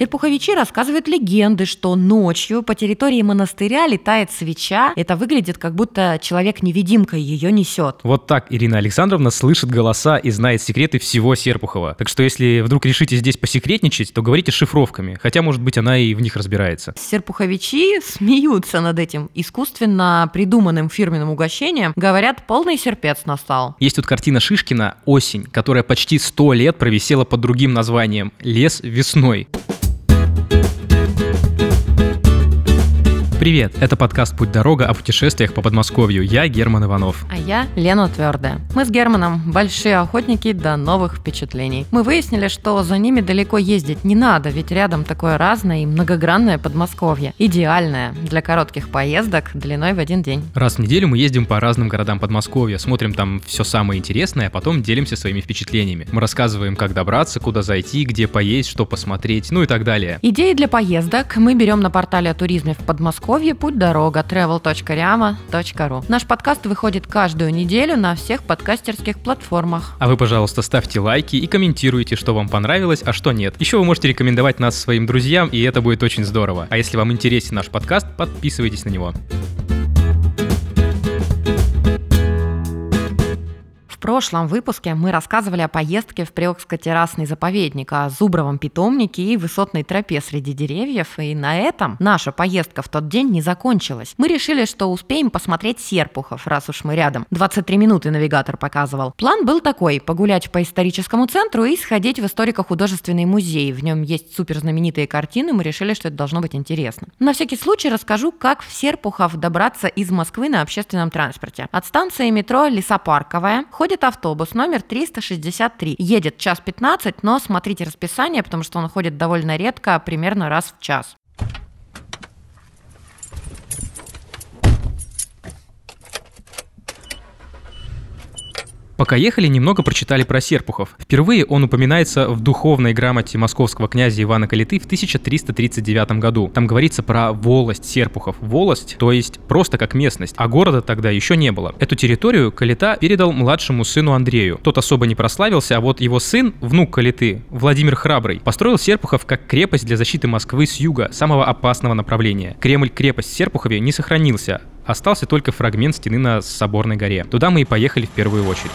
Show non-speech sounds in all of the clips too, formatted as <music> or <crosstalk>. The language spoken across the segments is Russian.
Серпуховичи рассказывают легенды, что ночью по территории монастыря летает свеча. Это выглядит, как будто человек-невидимка ее несет. Вот так Ирина Александровна слышит голоса и знает секреты всего Серпухова. Так что если вдруг решите здесь посекретничать, то говорите шифровками. Хотя, может быть, она и в них разбирается. Серпуховичи смеются над этим искусственно придуманным фирменным угощением. Говорят, полный серпец настал. Есть тут картина Шишкина «Осень», которая почти сто лет провисела под другим названием «Лес весной». Привет, это подкаст «Путь-дорога» о путешествиях по Подмосковью. Я Герман Иванов. А я Лена Твердая. Мы с Германом большие охотники до новых впечатлений. Мы выяснили, что за ними далеко ездить не надо, ведь рядом такое разное и многогранное Подмосковье. Идеальное для коротких поездок длиной в один день. Раз в неделю мы ездим по разным городам Подмосковья, смотрим там все самое интересное, а потом делимся своими впечатлениями. Мы рассказываем, как добраться, куда зайти, где поесть, что посмотреть, ну и так далее. Идеи для поездок мы берем на портале о туризме в Подмосковье Подмосковье путь дорога travel.riama.ru. Наш подкаст выходит каждую неделю на всех подкастерских платформах. А вы, пожалуйста, ставьте лайки и комментируйте, что вам понравилось, а что нет. Еще вы можете рекомендовать нас своим друзьям, и это будет очень здорово. А если вам интересен наш подкаст, подписывайтесь на него. Прошлом выпуске мы рассказывали о поездке в Приокско-террасный заповедник, о зубровом питомнике и высотной тропе среди деревьев, и на этом наша поездка в тот день не закончилась. Мы решили, что успеем посмотреть Серпухов, раз уж мы рядом. 23 минуты навигатор показывал. План был такой – погулять по историческому центру и сходить в историко-художественный музей. В нем есть супер знаменитые картины, мы решили, что это должно быть интересно. На всякий случай расскажу, как в Серпухов добраться из Москвы на общественном транспорте. От станции метро Лесопарковая ходит Ходит автобус номер 363. Едет час 15, но смотрите расписание, потому что он ходит довольно редко, примерно раз в час. Пока ехали, немного прочитали про Серпухов. Впервые он упоминается в духовной грамоте московского князя Ивана Калиты в 1339 году. Там говорится про волость Серпухов. Волость, то есть просто как местность, а города тогда еще не было. Эту территорию Калита передал младшему сыну Андрею. Тот особо не прославился, а вот его сын, внук Калиты, Владимир Храбрый, построил Серпухов как крепость для защиты Москвы с юга, самого опасного направления. Кремль-крепость Серпухове не сохранился, Остался только фрагмент стены на Соборной горе. Туда мы и поехали в первую очередь.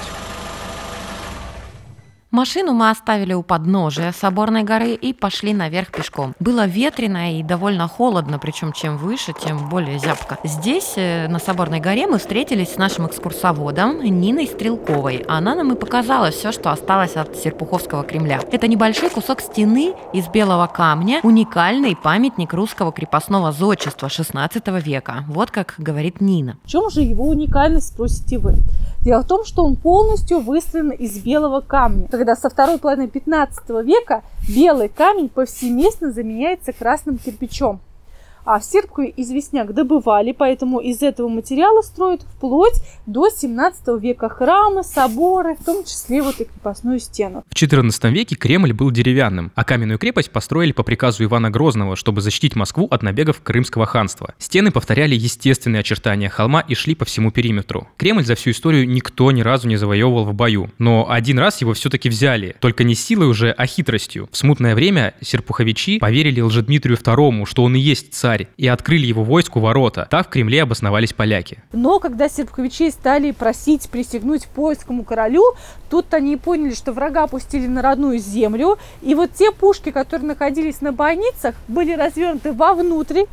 Машину мы оставили у подножия Соборной горы и пошли наверх пешком. Было ветрено и довольно холодно, причем чем выше, тем более зябко. Здесь, э, на Соборной горе, мы встретились с нашим экскурсоводом Ниной Стрелковой. Она нам и показала все, что осталось от Серпуховского Кремля. Это небольшой кусок стены из белого камня, уникальный памятник русского крепостного зодчества 16 века. Вот как говорит Нина. В чем же его уникальность, спросите вы? Дело в том, что он полностью выстроен из белого камня. Когда со второй половины 15 века белый камень повсеместно заменяется красным кирпичом. А серпку известняк добывали, поэтому из этого материала строят вплоть до 17 века храмы, соборы, в том числе вот и крепостную стену. В 14 веке Кремль был деревянным, а каменную крепость построили по приказу Ивана Грозного, чтобы защитить Москву от набегов Крымского ханства. Стены повторяли естественные очертания холма и шли по всему периметру. Кремль за всю историю никто ни разу не завоевывал в бою, но один раз его все-таки взяли, только не силой уже, а хитростью. В смутное время серпуховичи поверили Лжедмитрию II, что он и есть царь царь, и открыли его войску ворота. Так в Кремле обосновались поляки. Но когда сербковичей стали просить присягнуть польскому королю, тут они поняли, что врага пустили на родную землю, и вот те пушки, которые находились на бойницах, были развернуты вовнутрь,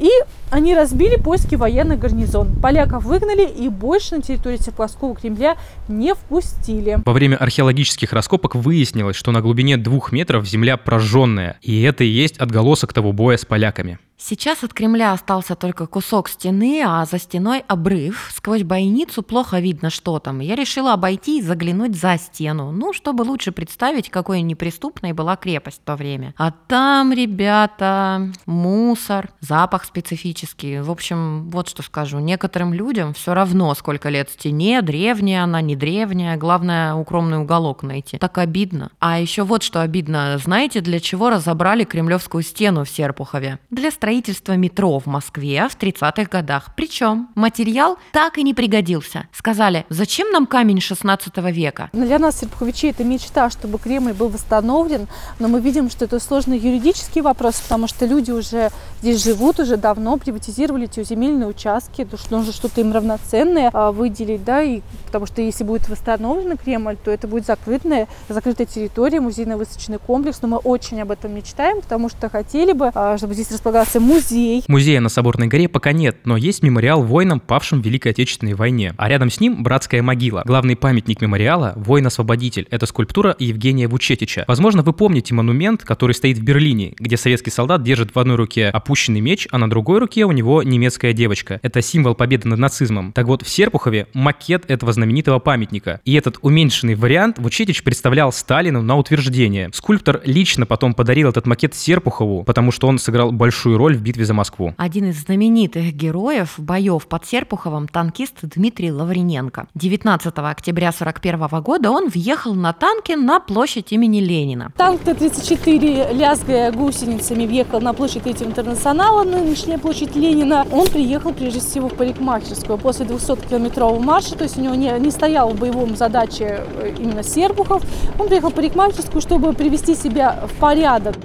и они разбили польский военный гарнизон. Поляков выгнали и больше на территорию Серпуховского Кремля не впустили. Во время археологических раскопок выяснилось, что на глубине двух метров земля прожженная. И это и есть отголосок того боя с поляками. Сейчас от Кремля остался только кусок стены, а за стеной обрыв. Сквозь бойницу плохо видно, что там. Я решила обойти и заглянуть за стену, ну, чтобы лучше представить, какой неприступной была крепость в то время. А там, ребята, мусор, запах специфический. В общем, вот что скажу. Некоторым людям все равно, сколько лет стене, древняя она, не древняя. Главное, укромный уголок найти. Так обидно. А еще вот что обидно. Знаете, для чего разобрали Кремлевскую стену в Серпухове? Для строительства метро в Москве в 30-х годах. Причем материал так и не пригодился. Сказали, зачем нам камень 16 века? Для нас, серпуховичей, это мечта, чтобы Кремль был восстановлен, но мы видим, что это сложный юридический вопрос, потому что люди уже здесь живут уже давно, приватизировали эти земельные участки, нужно что-то им равноценное а, выделить, да, и потому что если будет восстановлен Кремль, то это будет закрытая, закрытая территория, музейно-выставочный комплекс, но мы очень об этом мечтаем, потому что хотели бы, а, чтобы здесь располагался музей. Музея на Соборной горе пока нет, но есть мемориал воинам, павшим в Великой Отечественной войне, а рядом с ним братская могила. Главный памятник мемориала – воин-освободитель. Это скульптура Евгения Вучетича. Возможно, вы помните монумент, который стоит в Берлине, где советский солдат держит в одной руке опущенный меч, а на другой руке у него немецкая девочка. Это символ победы над нацизмом. Так вот, в Серпухове макет этого знаменитого памятника. И этот уменьшенный вариант Вучетич представлял Сталину на утверждение. Скульптор лично потом подарил этот макет Серпухову, потому что он сыграл большую роль в битве за Москву. Один из знаменитых героев боев под Серпуховым – танкист Дмитрий Лавриненко. 19 октября 1941 года он въехал на танке на площадь имени Ленина. Танк Т-34, лязгая гусеницами, въехал на площадь Третьего интернационала, нынешняя площадь Ленина. Он приехал прежде всего в парикмахерскую после 200-километрового марша, то есть у него не, не стоял в боевом задаче э, именно Серпухов. Он приехал в парикмахерскую, чтобы привести себя в порядок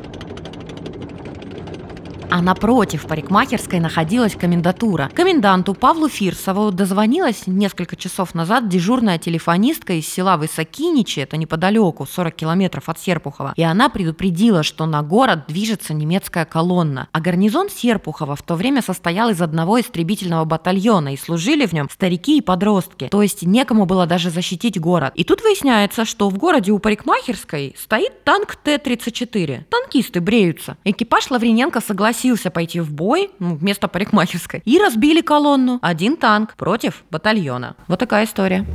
а напротив парикмахерской находилась комендатура. Коменданту Павлу Фирсову дозвонилась несколько часов назад дежурная телефонистка из села Высокиничи, это неподалеку, 40 километров от Серпухова, и она предупредила, что на город движется немецкая колонна. А гарнизон Серпухова в то время состоял из одного истребительного батальона, и служили в нем старики и подростки, то есть некому было даже защитить город. И тут выясняется, что в городе у парикмахерской стоит танк Т-34. Танкисты бреются. Экипаж Лавриненко согласился согласился пойти в бой ну, вместо парикмахерской. И разбили колонну. Один танк против батальона. Вот такая история.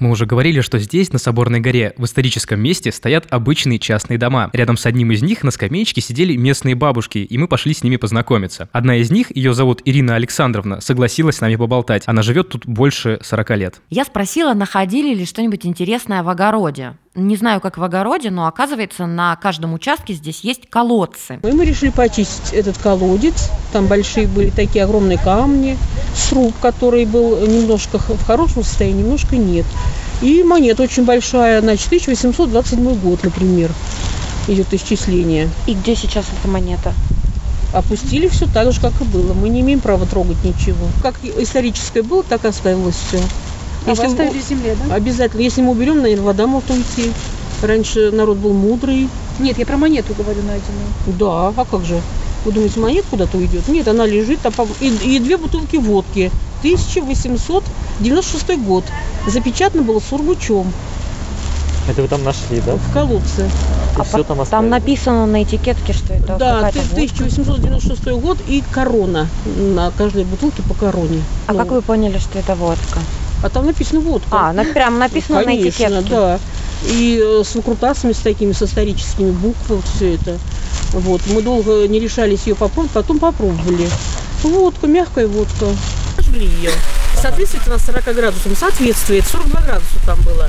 Мы уже говорили, что здесь, на Соборной горе, в историческом месте, стоят обычные частные дома. Рядом с одним из них на скамеечке сидели местные бабушки, и мы пошли с ними познакомиться. Одна из них, ее зовут Ирина Александровна, согласилась с нами поболтать. Она живет тут больше 40 лет. Я спросила, находили ли что-нибудь интересное в огороде. Не знаю, как в огороде, но оказывается, на каждом участке здесь есть колодцы. И мы решили почистить этот колодец. Там большие были такие огромные камни, сруб, который был немножко в хорошем состоянии, немножко нет. И монета очень большая, значит, 1827 год, например, идет исчисление. И где сейчас эта монета? Опустили все так же, как и было. Мы не имеем права трогать ничего. Как историческое было, так оставилось все. А если вы оставили в земле, да? Обязательно. Если мы уберем, наверное, вода может уйти. Раньше народ был мудрый. Нет, я про монету говорю найденную. Да, а как же? Вы думаете, монета куда-то уйдет? Нет, она лежит. А и, и две бутылки водки. 1896 год. Запечатано было сургучом. Это вы там нашли, да? В колодце. А все там, там написано на этикетке, что это Да, 1896 год и корона. На каждой бутылке по короне. А ну. как вы поняли, что это водка? А там написано водка. А, на, прям написано Конечно, на этикетке. да. И э, с выкрутасами, с такими, с историческими буквами, вот все это. Вот. Мы долго не решались ее попробовать, потом попробовали. Водка, мягкая водка. Ее. Соответствует она 40 градусам. Соответствует. 42 градуса там было.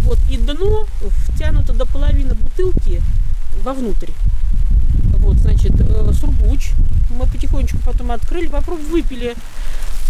Вот. И дно втянуто до половины бутылки вовнутрь. Вот, значит, э, сургуч. Мы потихонечку потом открыли, попробовали, выпили.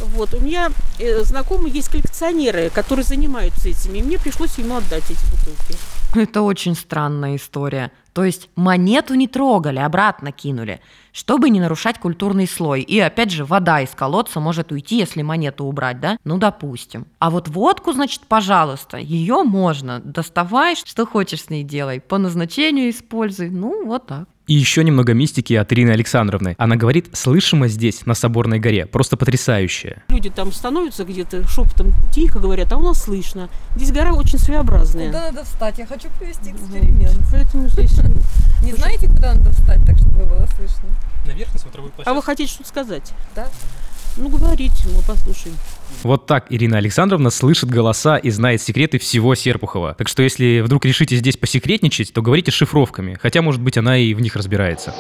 Вот. У меня э, знакомые есть коллекционеры, которые занимаются этими, и мне пришлось ему отдать эти бутылки. Это очень странная история. То есть монету не трогали, обратно кинули, чтобы не нарушать культурный слой. И опять же, вода из колодца может уйти, если монету убрать, да? Ну, допустим. А вот водку, значит, пожалуйста, ее можно. Доставай, что хочешь с ней делай. По назначению используй. Ну, вот так. И еще немного мистики от Ирины Александровны. Она говорит, слышимо здесь, на Соборной горе, просто потрясающее. Люди там становятся где-то шепотом тихо говорят, а у нас слышно. Здесь гора очень своеобразная. Куда надо встать? Я хочу провести эксперимент. Поэтому здесь... <laughs> Не знаете, куда надо встать, так чтобы было слышно? На верхней смотровой площадке. А вы хотите что-то сказать? Да. Ну, говорите, мы послушаем. Вот так Ирина Александровна слышит голоса и знает секреты всего Серпухова. Так что если вдруг решите здесь посекретничать, то говорите шифровками, хотя, может быть, она и в них разбирается.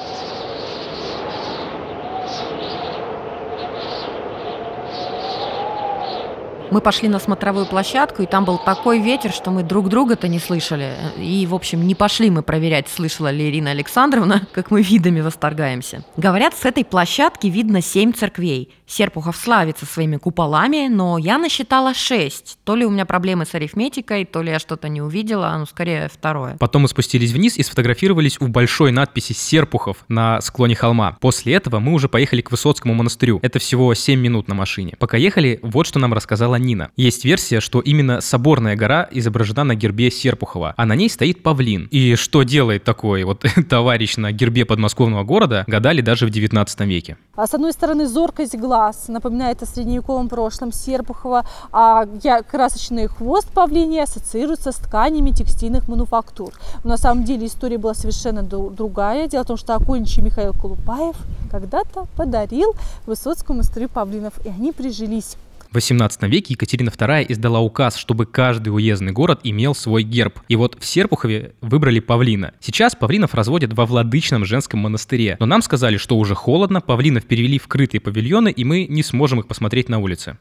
Мы пошли на смотровую площадку, и там был такой ветер, что мы друг друга-то не слышали. И, в общем, не пошли мы проверять, слышала ли Ирина Александровна, <laughs> как мы видами восторгаемся. Говорят, с этой площадки видно семь церквей. Серпухов славится своими куполами, но я насчитала шесть. То ли у меня проблемы с арифметикой, то ли я что-то не увидела, ну, скорее второе. Потом мы спустились вниз и сфотографировались у большой надписи «Серпухов» на склоне холма. После этого мы уже поехали к Высоцкому монастырю. Это всего 7 минут на машине. Пока ехали, вот что нам рассказала Нина. Есть версия, что именно соборная гора изображена на гербе Серпухова, а на ней стоит павлин. И что делает такой вот <laughs> товарищ на гербе подмосковного города, гадали даже в 19 веке. А с одной стороны, зоркость глаз напоминает о средневековом прошлом Серпухова, а красочный хвост павлиния ассоциируется с тканями текстильных мануфактур. Но на самом деле история была совершенно дру- другая. Дело в том, что окольничий Михаил Колупаев когда-то подарил Высоцкому монастырю павлинов, и они прижились. В 18 веке Екатерина II издала указ, чтобы каждый уездный город имел свой герб. И вот в Серпухове выбрали павлина. Сейчас павлинов разводят во владычном женском монастыре. Но нам сказали, что уже холодно, павлинов перевели в крытые павильоны, и мы не сможем их посмотреть на улице.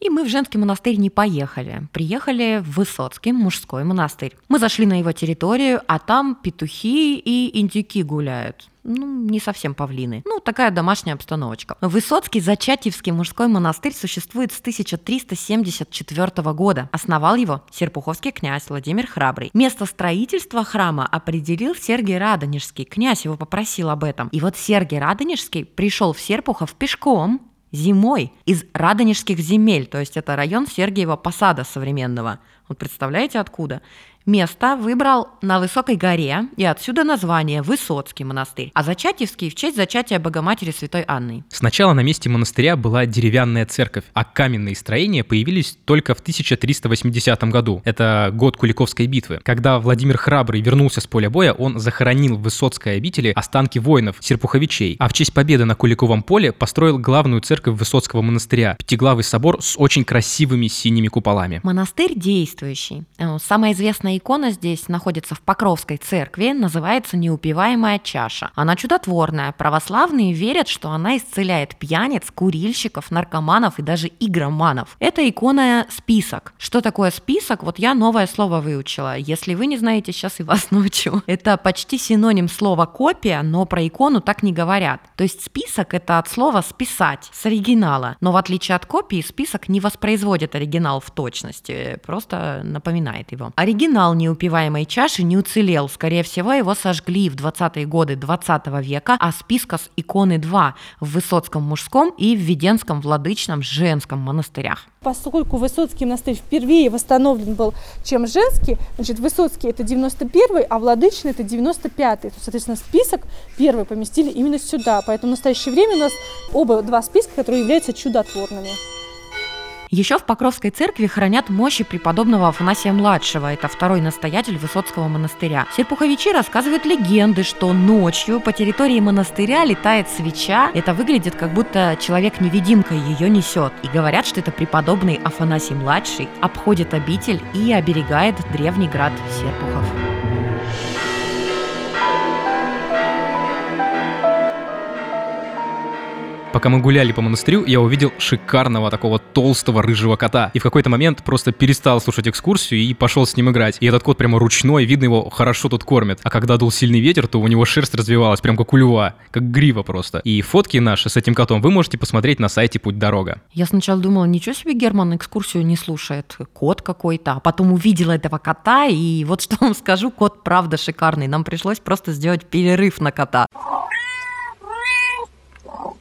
И мы в женский монастырь не поехали. Приехали в Высоцкий мужской монастырь. Мы зашли на его территорию, а там петухи и индюки гуляют. Ну, не совсем павлины. Ну, такая домашняя обстановочка. Высоцкий Зачатьевский мужской монастырь существует с 1374 года. Основал его серпуховский князь Владимир Храбрый. Место строительства храма определил Сергий Радонежский. Князь его попросил об этом. И вот Сергий Радонежский пришел в Серпухов пешком, зимой из Радонежских земель, то есть это район Сергиева Посада современного. Вот представляете откуда? Место выбрал на высокой горе, и отсюда название Высоцкий монастырь, а Зачатьевский в честь зачатия Богоматери Святой Анны. Сначала на месте монастыря была деревянная церковь, а каменные строения появились только в 1380 году. Это год Куликовской битвы. Когда Владимир Храбрый вернулся с поля боя, он захоронил в Высоцкой обители останки воинов, серпуховичей, а в честь победы на Куликовом поле построил главную церковь Высоцкого монастыря, пятиглавый собор с очень красивыми синими куполами. Монастырь действующий. Э, Самая известная икона здесь находится в Покровской церкви, называется «Неупиваемая чаша». Она чудотворная. Православные верят, что она исцеляет пьяниц, курильщиков, наркоманов и даже игроманов. Это икона список. Что такое список? Вот я новое слово выучила. Если вы не знаете, сейчас и вас <laughs> научу. Это почти синоним слова копия, но про икону так не говорят. То есть список это от слова списать с оригинала. Но в отличие от копии, список не воспроизводит оригинал в точности, просто напоминает его. Оригинал неупиваемой чаши не уцелел. Скорее всего, его сожгли в 20-е годы 20 века, а списка с иконы 2 в Высоцком мужском и в Веденском владычном женском монастырях. Поскольку Высоцкий монастырь впервые восстановлен был, чем женский, значит, Высоцкий это 91 а Владычный это 95 -й. То, соответственно, список первый поместили именно сюда. Поэтому в настоящее время у нас оба два списка, которые являются чудотворными. Еще в Покровской церкви хранят мощи преподобного Афанасия-младшего, это второй настоятель Высоцкого монастыря. Серпуховичи рассказывают легенды, что ночью по территории монастыря летает свеча, это выглядит как будто человек-невидимка ее несет. И говорят, что это преподобный Афанасий-младший обходит обитель и оберегает древний град Серпухов. Пока мы гуляли по монастырю, я увидел шикарного такого толстого рыжего кота. И в какой-то момент просто перестал слушать экскурсию и пошел с ним играть. И этот кот прямо ручной, видно его хорошо тут кормят. А когда дул сильный ветер, то у него шерсть развивалась, прям как у льва, как грива просто. И фотки наши с этим котом вы можете посмотреть на сайте Путь Дорога. Я сначала думала, ничего себе Герман экскурсию не слушает, кот какой-то, а потом увидела этого кота, и вот что вам скажу, кот правда шикарный. Нам пришлось просто сделать перерыв на кота.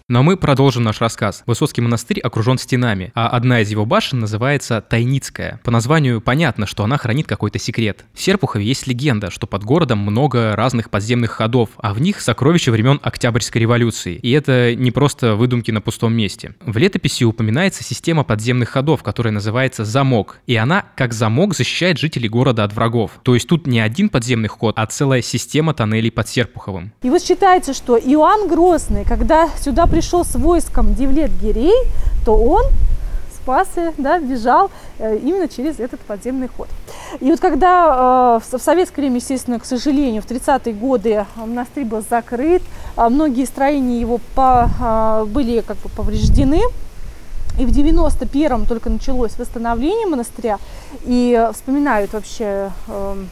Но мы продолжим наш рассказ. Высоцкий монастырь окружен стенами, а одна из его башен называется Тайницкая. По названию понятно, что она хранит какой-то секрет. В Серпухове есть легенда, что под городом много разных подземных ходов, а в них сокровища времен Октябрьской революции. И это не просто выдумки на пустом месте. В летописи упоминается система подземных ходов, которая называется «Замок». И она, как замок, защищает жителей города от врагов. То есть тут не один подземный ход, а целая система тоннелей под Серпуховым. И вот считается, что Иоанн Грозный, когда сюда пришел с войском Девлет-Гирей, то он спасся, да, бежал э, именно через этот подземный ход. И вот когда э, в советское время, естественно, к сожалению, в 30-е годы монастырь был закрыт, а многие строения его а, были как бы повреждены, И в 91-м только началось восстановление монастыря. И вспоминают вообще э,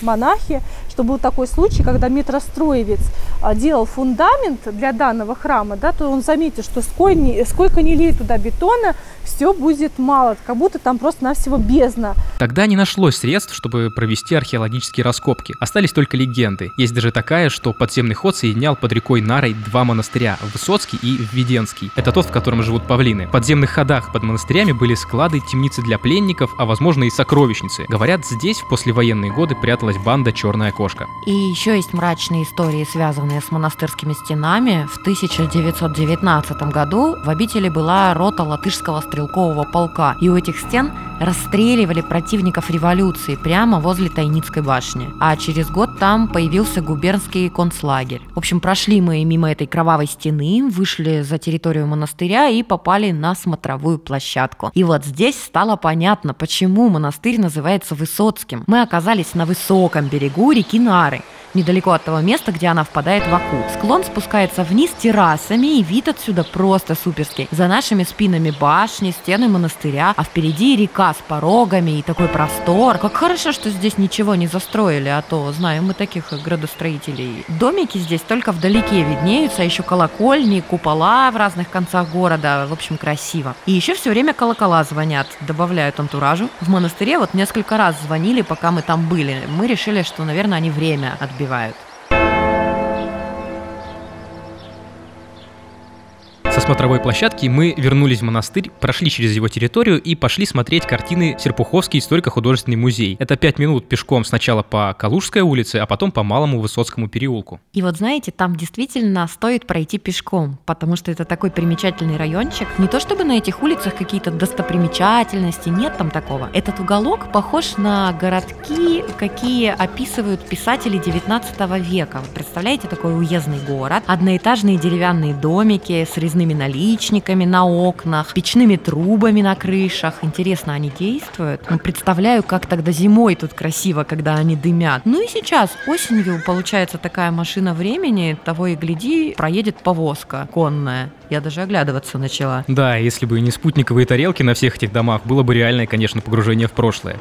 монахи, что был такой случай, когда метростроевец а, делал фундамент для данного храма, да, то он заметил, что сколько, сколько не лей туда бетона, все будет мало, как будто там просто на всего бездна. Тогда не нашлось средств, чтобы провести археологические раскопки. Остались только легенды. Есть даже такая, что подземный ход соединял под рекой Нарой два монастыря – Высоцкий и Введенский. Это тот, в котором живут павлины. В подземных ходах под монастырями были склады, темницы для пленников, а возможно и сокровищницы. Говорят, здесь в послевоенные годы пряталась банда «Черная кошка». И еще есть мрачные истории, связанные с монастырскими стенами. В 1919 году в обители была рота латышского стрелкового полка, и у этих стен расстреливали противников революции прямо возле Тайницкой башни. А через год там появился губернский концлагерь. В общем, прошли мы мимо этой кровавой стены, вышли за территорию монастыря и попали на смотровую площадку. И вот здесь стало понятно, почему монастырь называется Высоцким. Мы оказались на высоком берегу реки Нары недалеко от того места, где она впадает в Аку. Склон спускается вниз террасами, и вид отсюда просто суперский. За нашими спинами башни, стены монастыря, а впереди река с порогами и такой простор. Как хорошо, что здесь ничего не застроили, а то знаем мы таких градостроителей. Домики здесь только вдалеке виднеются, еще колокольни, купола в разных концах города. В общем, красиво. И еще все время колокола звонят, добавляют антуражу. В монастыре вот несколько раз звонили, пока мы там были. Мы решили, что, наверное, они время отбивают Со смотровой площадки мы вернулись в монастырь, прошли через его территорию и пошли смотреть картины Серпуховский историко-художественный музей. Это пять минут пешком сначала по Калужской улице, а потом по Малому Высоцкому переулку. И вот знаете, там действительно стоит пройти пешком, потому что это такой примечательный райончик. Не то чтобы на этих улицах какие-то достопримечательности, нет там такого. Этот уголок похож на городки, какие описывают писатели 19 века. Представляете такой уездный город, одноэтажные деревянные домики с резными наличниками на окнах, печными трубами на крышах. Интересно, они действуют? Ну, представляю, как тогда зимой тут красиво, когда они дымят. Ну и сейчас, осенью, получается такая машина времени, того и гляди, проедет повозка конная. Я даже оглядываться начала. Да, если бы не спутниковые тарелки на всех этих домах, было бы реальное, конечно, погружение в прошлое.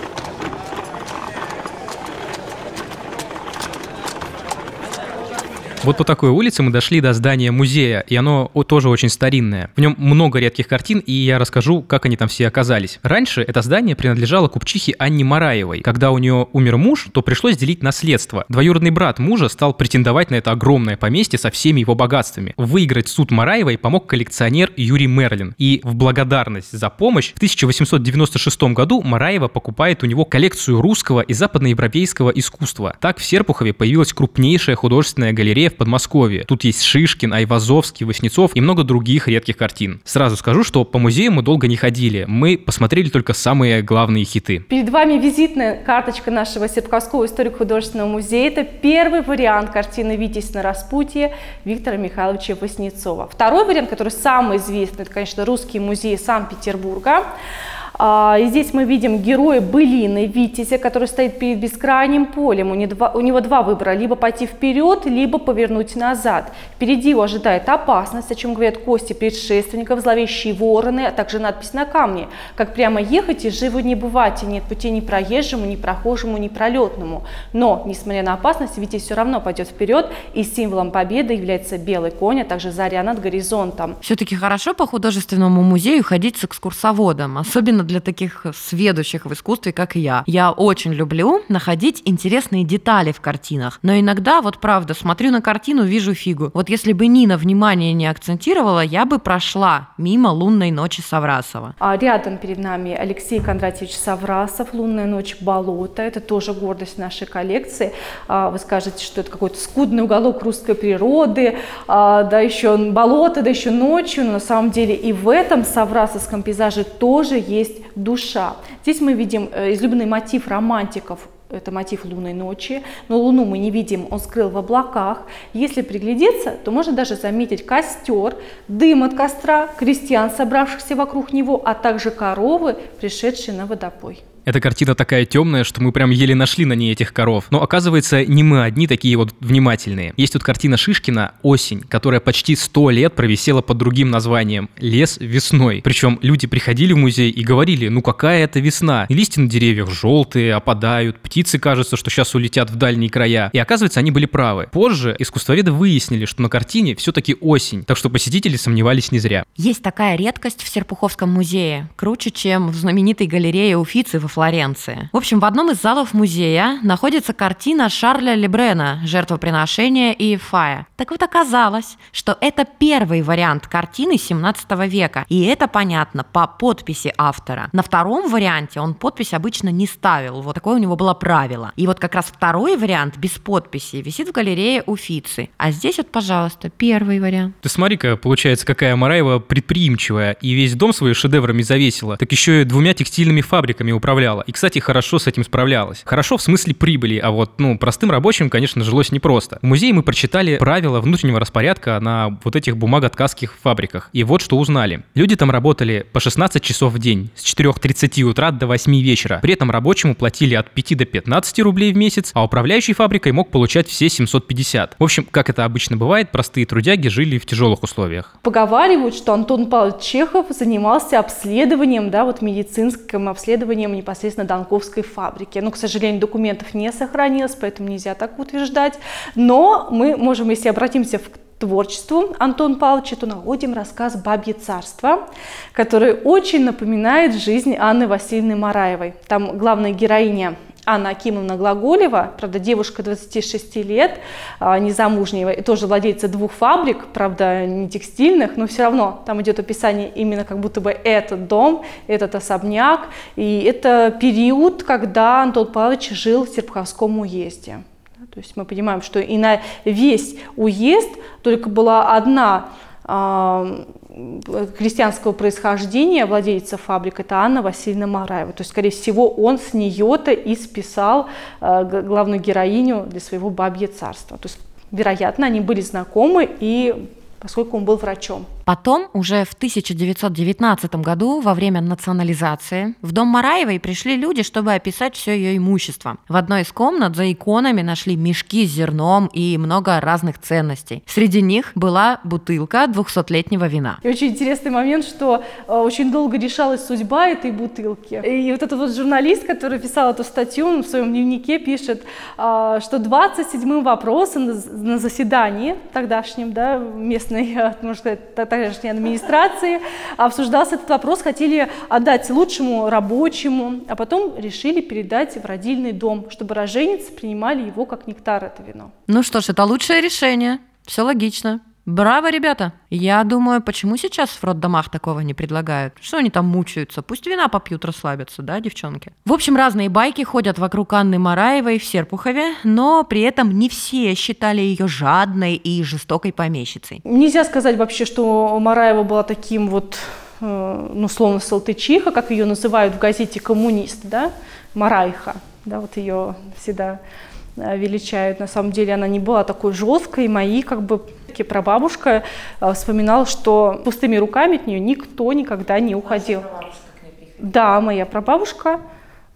Вот по такой улице мы дошли до здания музея, и оно тоже очень старинное. В нем много редких картин, и я расскажу, как они там все оказались. Раньше это здание принадлежало купчихе Анне Мараевой. Когда у нее умер муж, то пришлось делить наследство. Двоюродный брат мужа стал претендовать на это огромное поместье со всеми его богатствами. Выиграть суд Мараевой помог коллекционер Юрий Мерлин. И в благодарность за помощь в 1896 году Мараева покупает у него коллекцию русского и западноевропейского искусства. Так в Серпухове появилась крупнейшая художественная галерея в Подмосковье. Тут есть Шишкин, Айвазовский, Васнецов и много других редких картин. Сразу скажу, что по музею мы долго не ходили. Мы посмотрели только самые главные хиты. Перед вами визитная карточка нашего Серпуховского историко-художественного музея. Это первый вариант картины «Витязь на распутье» Виктора Михайловича Васнецова. Второй вариант, который самый известный, это, конечно, Русский музей Санкт-Петербурга. А, и здесь мы видим героя былины Витязя, который стоит перед бескрайним полем. У него два выбора, либо пойти вперед, либо повернуть назад. Впереди его ожидает опасность, о чем говорят кости предшественников, зловещие вороны, а также надпись на камне. Как прямо ехать и живо не бывать, и нет пути ни проезжему, ни прохожему, ни пролетному. Но, несмотря на опасность, Витязь все равно пойдет вперед, и символом победы является белый конь, а также заря над горизонтом. Все-таки хорошо по художественному музею ходить с экскурсоводом, особенно для таких сведущих в искусстве, как я. Я очень люблю находить интересные детали в картинах, но иногда, вот правда, смотрю на картину, вижу фигу. Вот если бы Нина внимание не акцентировала, я бы прошла мимо «Лунной ночи» Саврасова. А рядом перед нами Алексей Кондратьевич Саврасов, «Лунная ночь. Болото». Это тоже гордость нашей коллекции. А, вы скажете, что это какой-то скудный уголок русской природы, а, да еще болото, да еще ночью, но на самом деле и в этом саврасовском пейзаже тоже есть душа. Здесь мы видим э, излюбленный мотив романтиков это мотив лунной ночи, но луну мы не видим, он скрыл в облаках. Если приглядеться, то можно даже заметить костер, дым от костра, крестьян, собравшихся вокруг него, а также коровы, пришедшие на водопой. Эта картина такая темная, что мы прям еле нашли на ней этих коров. Но оказывается, не мы одни такие вот внимательные. Есть тут картина Шишкина «Осень», которая почти сто лет провисела под другим названием «Лес весной». Причем люди приходили в музей и говорили, ну какая это весна? Листья на деревьях желтые, опадают, птицы кажется, что сейчас улетят в дальние края. И оказывается, они были правы. Позже искусствоведы выяснили, что на картине все-таки осень, так что посетители сомневались не зря. Есть такая редкость в Серпуховском музее, круче, чем в знаменитой галерее Уфицы во Флоренции. В общем, в одном из залов музея находится картина Шарля Лебрена «Жертвоприношение и Фая». Так вот оказалось, что это первый вариант картины 17 века, и это понятно по подписи автора. На втором варианте он подпись обычно не ставил, вот такое у него было правило. И вот как раз второй вариант без подписи висит в галерее Уфицы. А здесь вот, пожалуйста, первый вариант. Ты смотри-ка, получается, какая Мараева предприимчивая, и весь дом свои шедеврами завесила, так еще и двумя текстильными фабриками управляла. И, кстати, хорошо с этим справлялась. Хорошо в смысле прибыли, а вот, ну, простым рабочим, конечно, жилось непросто. В музее мы прочитали правила внутреннего распорядка на вот этих бумаготкацких фабриках. И вот что узнали. Люди там работали по 16 часов в день, с 4.30 утра до 8 вечера. При этом рабочему платили от 5 до 15 рублей в месяц, а управляющий фабрикой мог получать все 750. В общем, как это обычно бывает, простые трудяги жили в тяжелых условиях. Поговаривают, что Антон Павлович Чехов занимался обследованием, да, вот медицинским обследованием непосредственно Донковской фабрики. Но, к сожалению, документов не сохранилось, поэтому нельзя так утверждать. Но мы можем, если обратимся в творчеству Антон Павловича, то находим рассказ «Бабье царство», который очень напоминает жизнь Анны Васильевны Мараевой. Там главная героиня Анна Акимовна Глаголева, правда, девушка 26 лет, а, незамужняя, и тоже владельца двух фабрик, правда, не текстильных, но все равно там идет описание именно как будто бы этот дом, этот особняк, и это период, когда Антон Павлович жил в Серпуховском уезде. То есть мы понимаем, что и на весь уезд только была одна крестьянского происхождения владельца фабрик, это Анна Васильевна Мараева. То есть, скорее всего, он с нее-то и списал э, главную героиню для своего бабье царства. То есть, вероятно, они были знакомы и поскольку он был врачом. Потом, уже в 1919 году, во время национализации, в дом Мараевой пришли люди, чтобы описать все ее имущество. В одной из комнат за иконами нашли мешки с зерном и много разных ценностей. Среди них была бутылка 200-летнего вина. И очень интересный момент, что э, очень долго решалась судьба этой бутылки. И вот этот вот журналист, который писал эту статью, он в своем дневнике пишет, э, что 27-м вопросом на заседании тогдашнем, да, местной, <laughs> можно сказать, тогдашней администрации обсуждался этот вопрос, хотели отдать лучшему рабочему, а потом решили передать в родильный дом, чтобы роженицы принимали его как нектар, это вино. Ну что ж, это лучшее решение. Все логично. Браво, ребята! Я думаю, почему сейчас в роддомах такого не предлагают? Что они там мучаются? Пусть вина попьют, расслабятся, да, девчонки? В общем, разные байки ходят вокруг Анны Мараевой в Серпухове, но при этом не все считали ее жадной и жестокой помещицей. Нельзя сказать вообще, что Мараева была таким вот э, ну, словно салтычиха, как ее называют в газете «Коммунист», да, Марайха, да, вот ее всегда э, величают. На самом деле она не была такой жесткой, мои как бы все-таки прабабушка вспоминала, что пустыми руками от нее никто никогда не уходил. Да, моя прабабушка.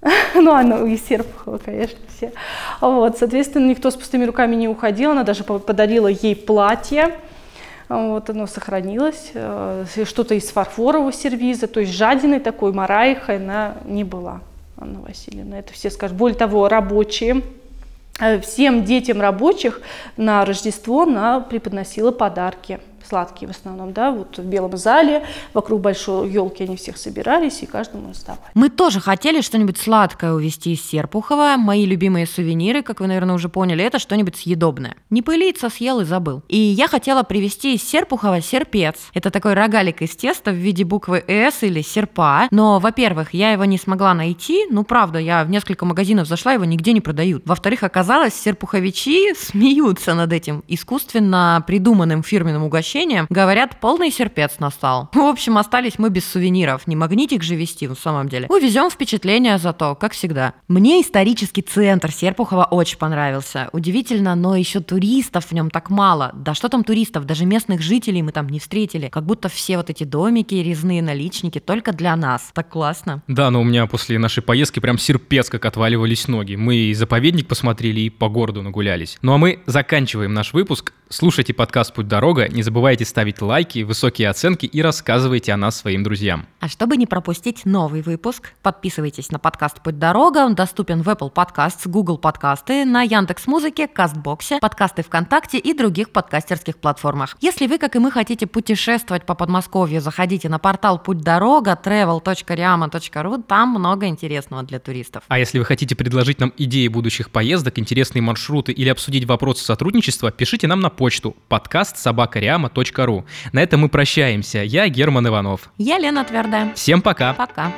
<laughs> Ну, она из Серпухова, конечно, все. Вот, соответственно, никто с пустыми руками не уходил. Она даже подарила ей платье. Вот оно сохранилось. Э, что-то из фарфорового сервиза. То есть жадиной такой, мараихой она не была, Анна Васильевна. Это все скажут. Более того, рабочие всем детям рабочих на Рождество она преподносила подарки сладкие в основном, да, вот в белом зале, вокруг большой елки они всех собирались и каждому раздавали. Мы тоже хотели что-нибудь сладкое увезти из Серпухова. Мои любимые сувениры, как вы, наверное, уже поняли, это что-нибудь съедобное. Не пылиться, съел и забыл. И я хотела привезти из Серпухова серпец. Это такой рогалик из теста в виде буквы «С» или серпа. Но, во-первых, я его не смогла найти. Ну, правда, я в несколько магазинов зашла, его нигде не продают. Во-вторых, оказалось, серпуховичи смеются над этим искусственно придуманным фирменным угощением возвращением, говорят, полный серпец настал. В общем, остались мы без сувениров. Не магнитик же вести, в самом деле. Увезем впечатления зато, как всегда. Мне исторический центр Серпухова очень понравился. Удивительно, но еще туристов в нем так мало. Да что там туристов, даже местных жителей мы там не встретили. Как будто все вот эти домики, резные наличники только для нас. Так классно. Да, но у меня после нашей поездки прям серпец как отваливались ноги. Мы и заповедник посмотрели, и по городу нагулялись. Ну а мы заканчиваем наш выпуск. Слушайте подкаст «Путь дорога», не забывайте ставить лайки, высокие оценки и рассказывайте о нас своим друзьям. А чтобы не пропустить новый выпуск, подписывайтесь на подкаст «Путь дорога». Он доступен в Apple Podcasts, Google Подкасты, на Яндекс Музыке, Кастбоксе, подкасты ВКонтакте и других подкастерских платформах. Если вы, как и мы, хотите путешествовать по Подмосковью, заходите на портал «Путь дорога» travel.riama.ru, там много интересного для туристов. А если вы хотите предложить нам идеи будущих поездок, интересные маршруты или обсудить вопросы сотрудничества, пишите нам на почту подкаст собакариама.ру. На этом мы прощаемся. Я Герман Иванов. Я Лена Твердая. Всем пока! Пока.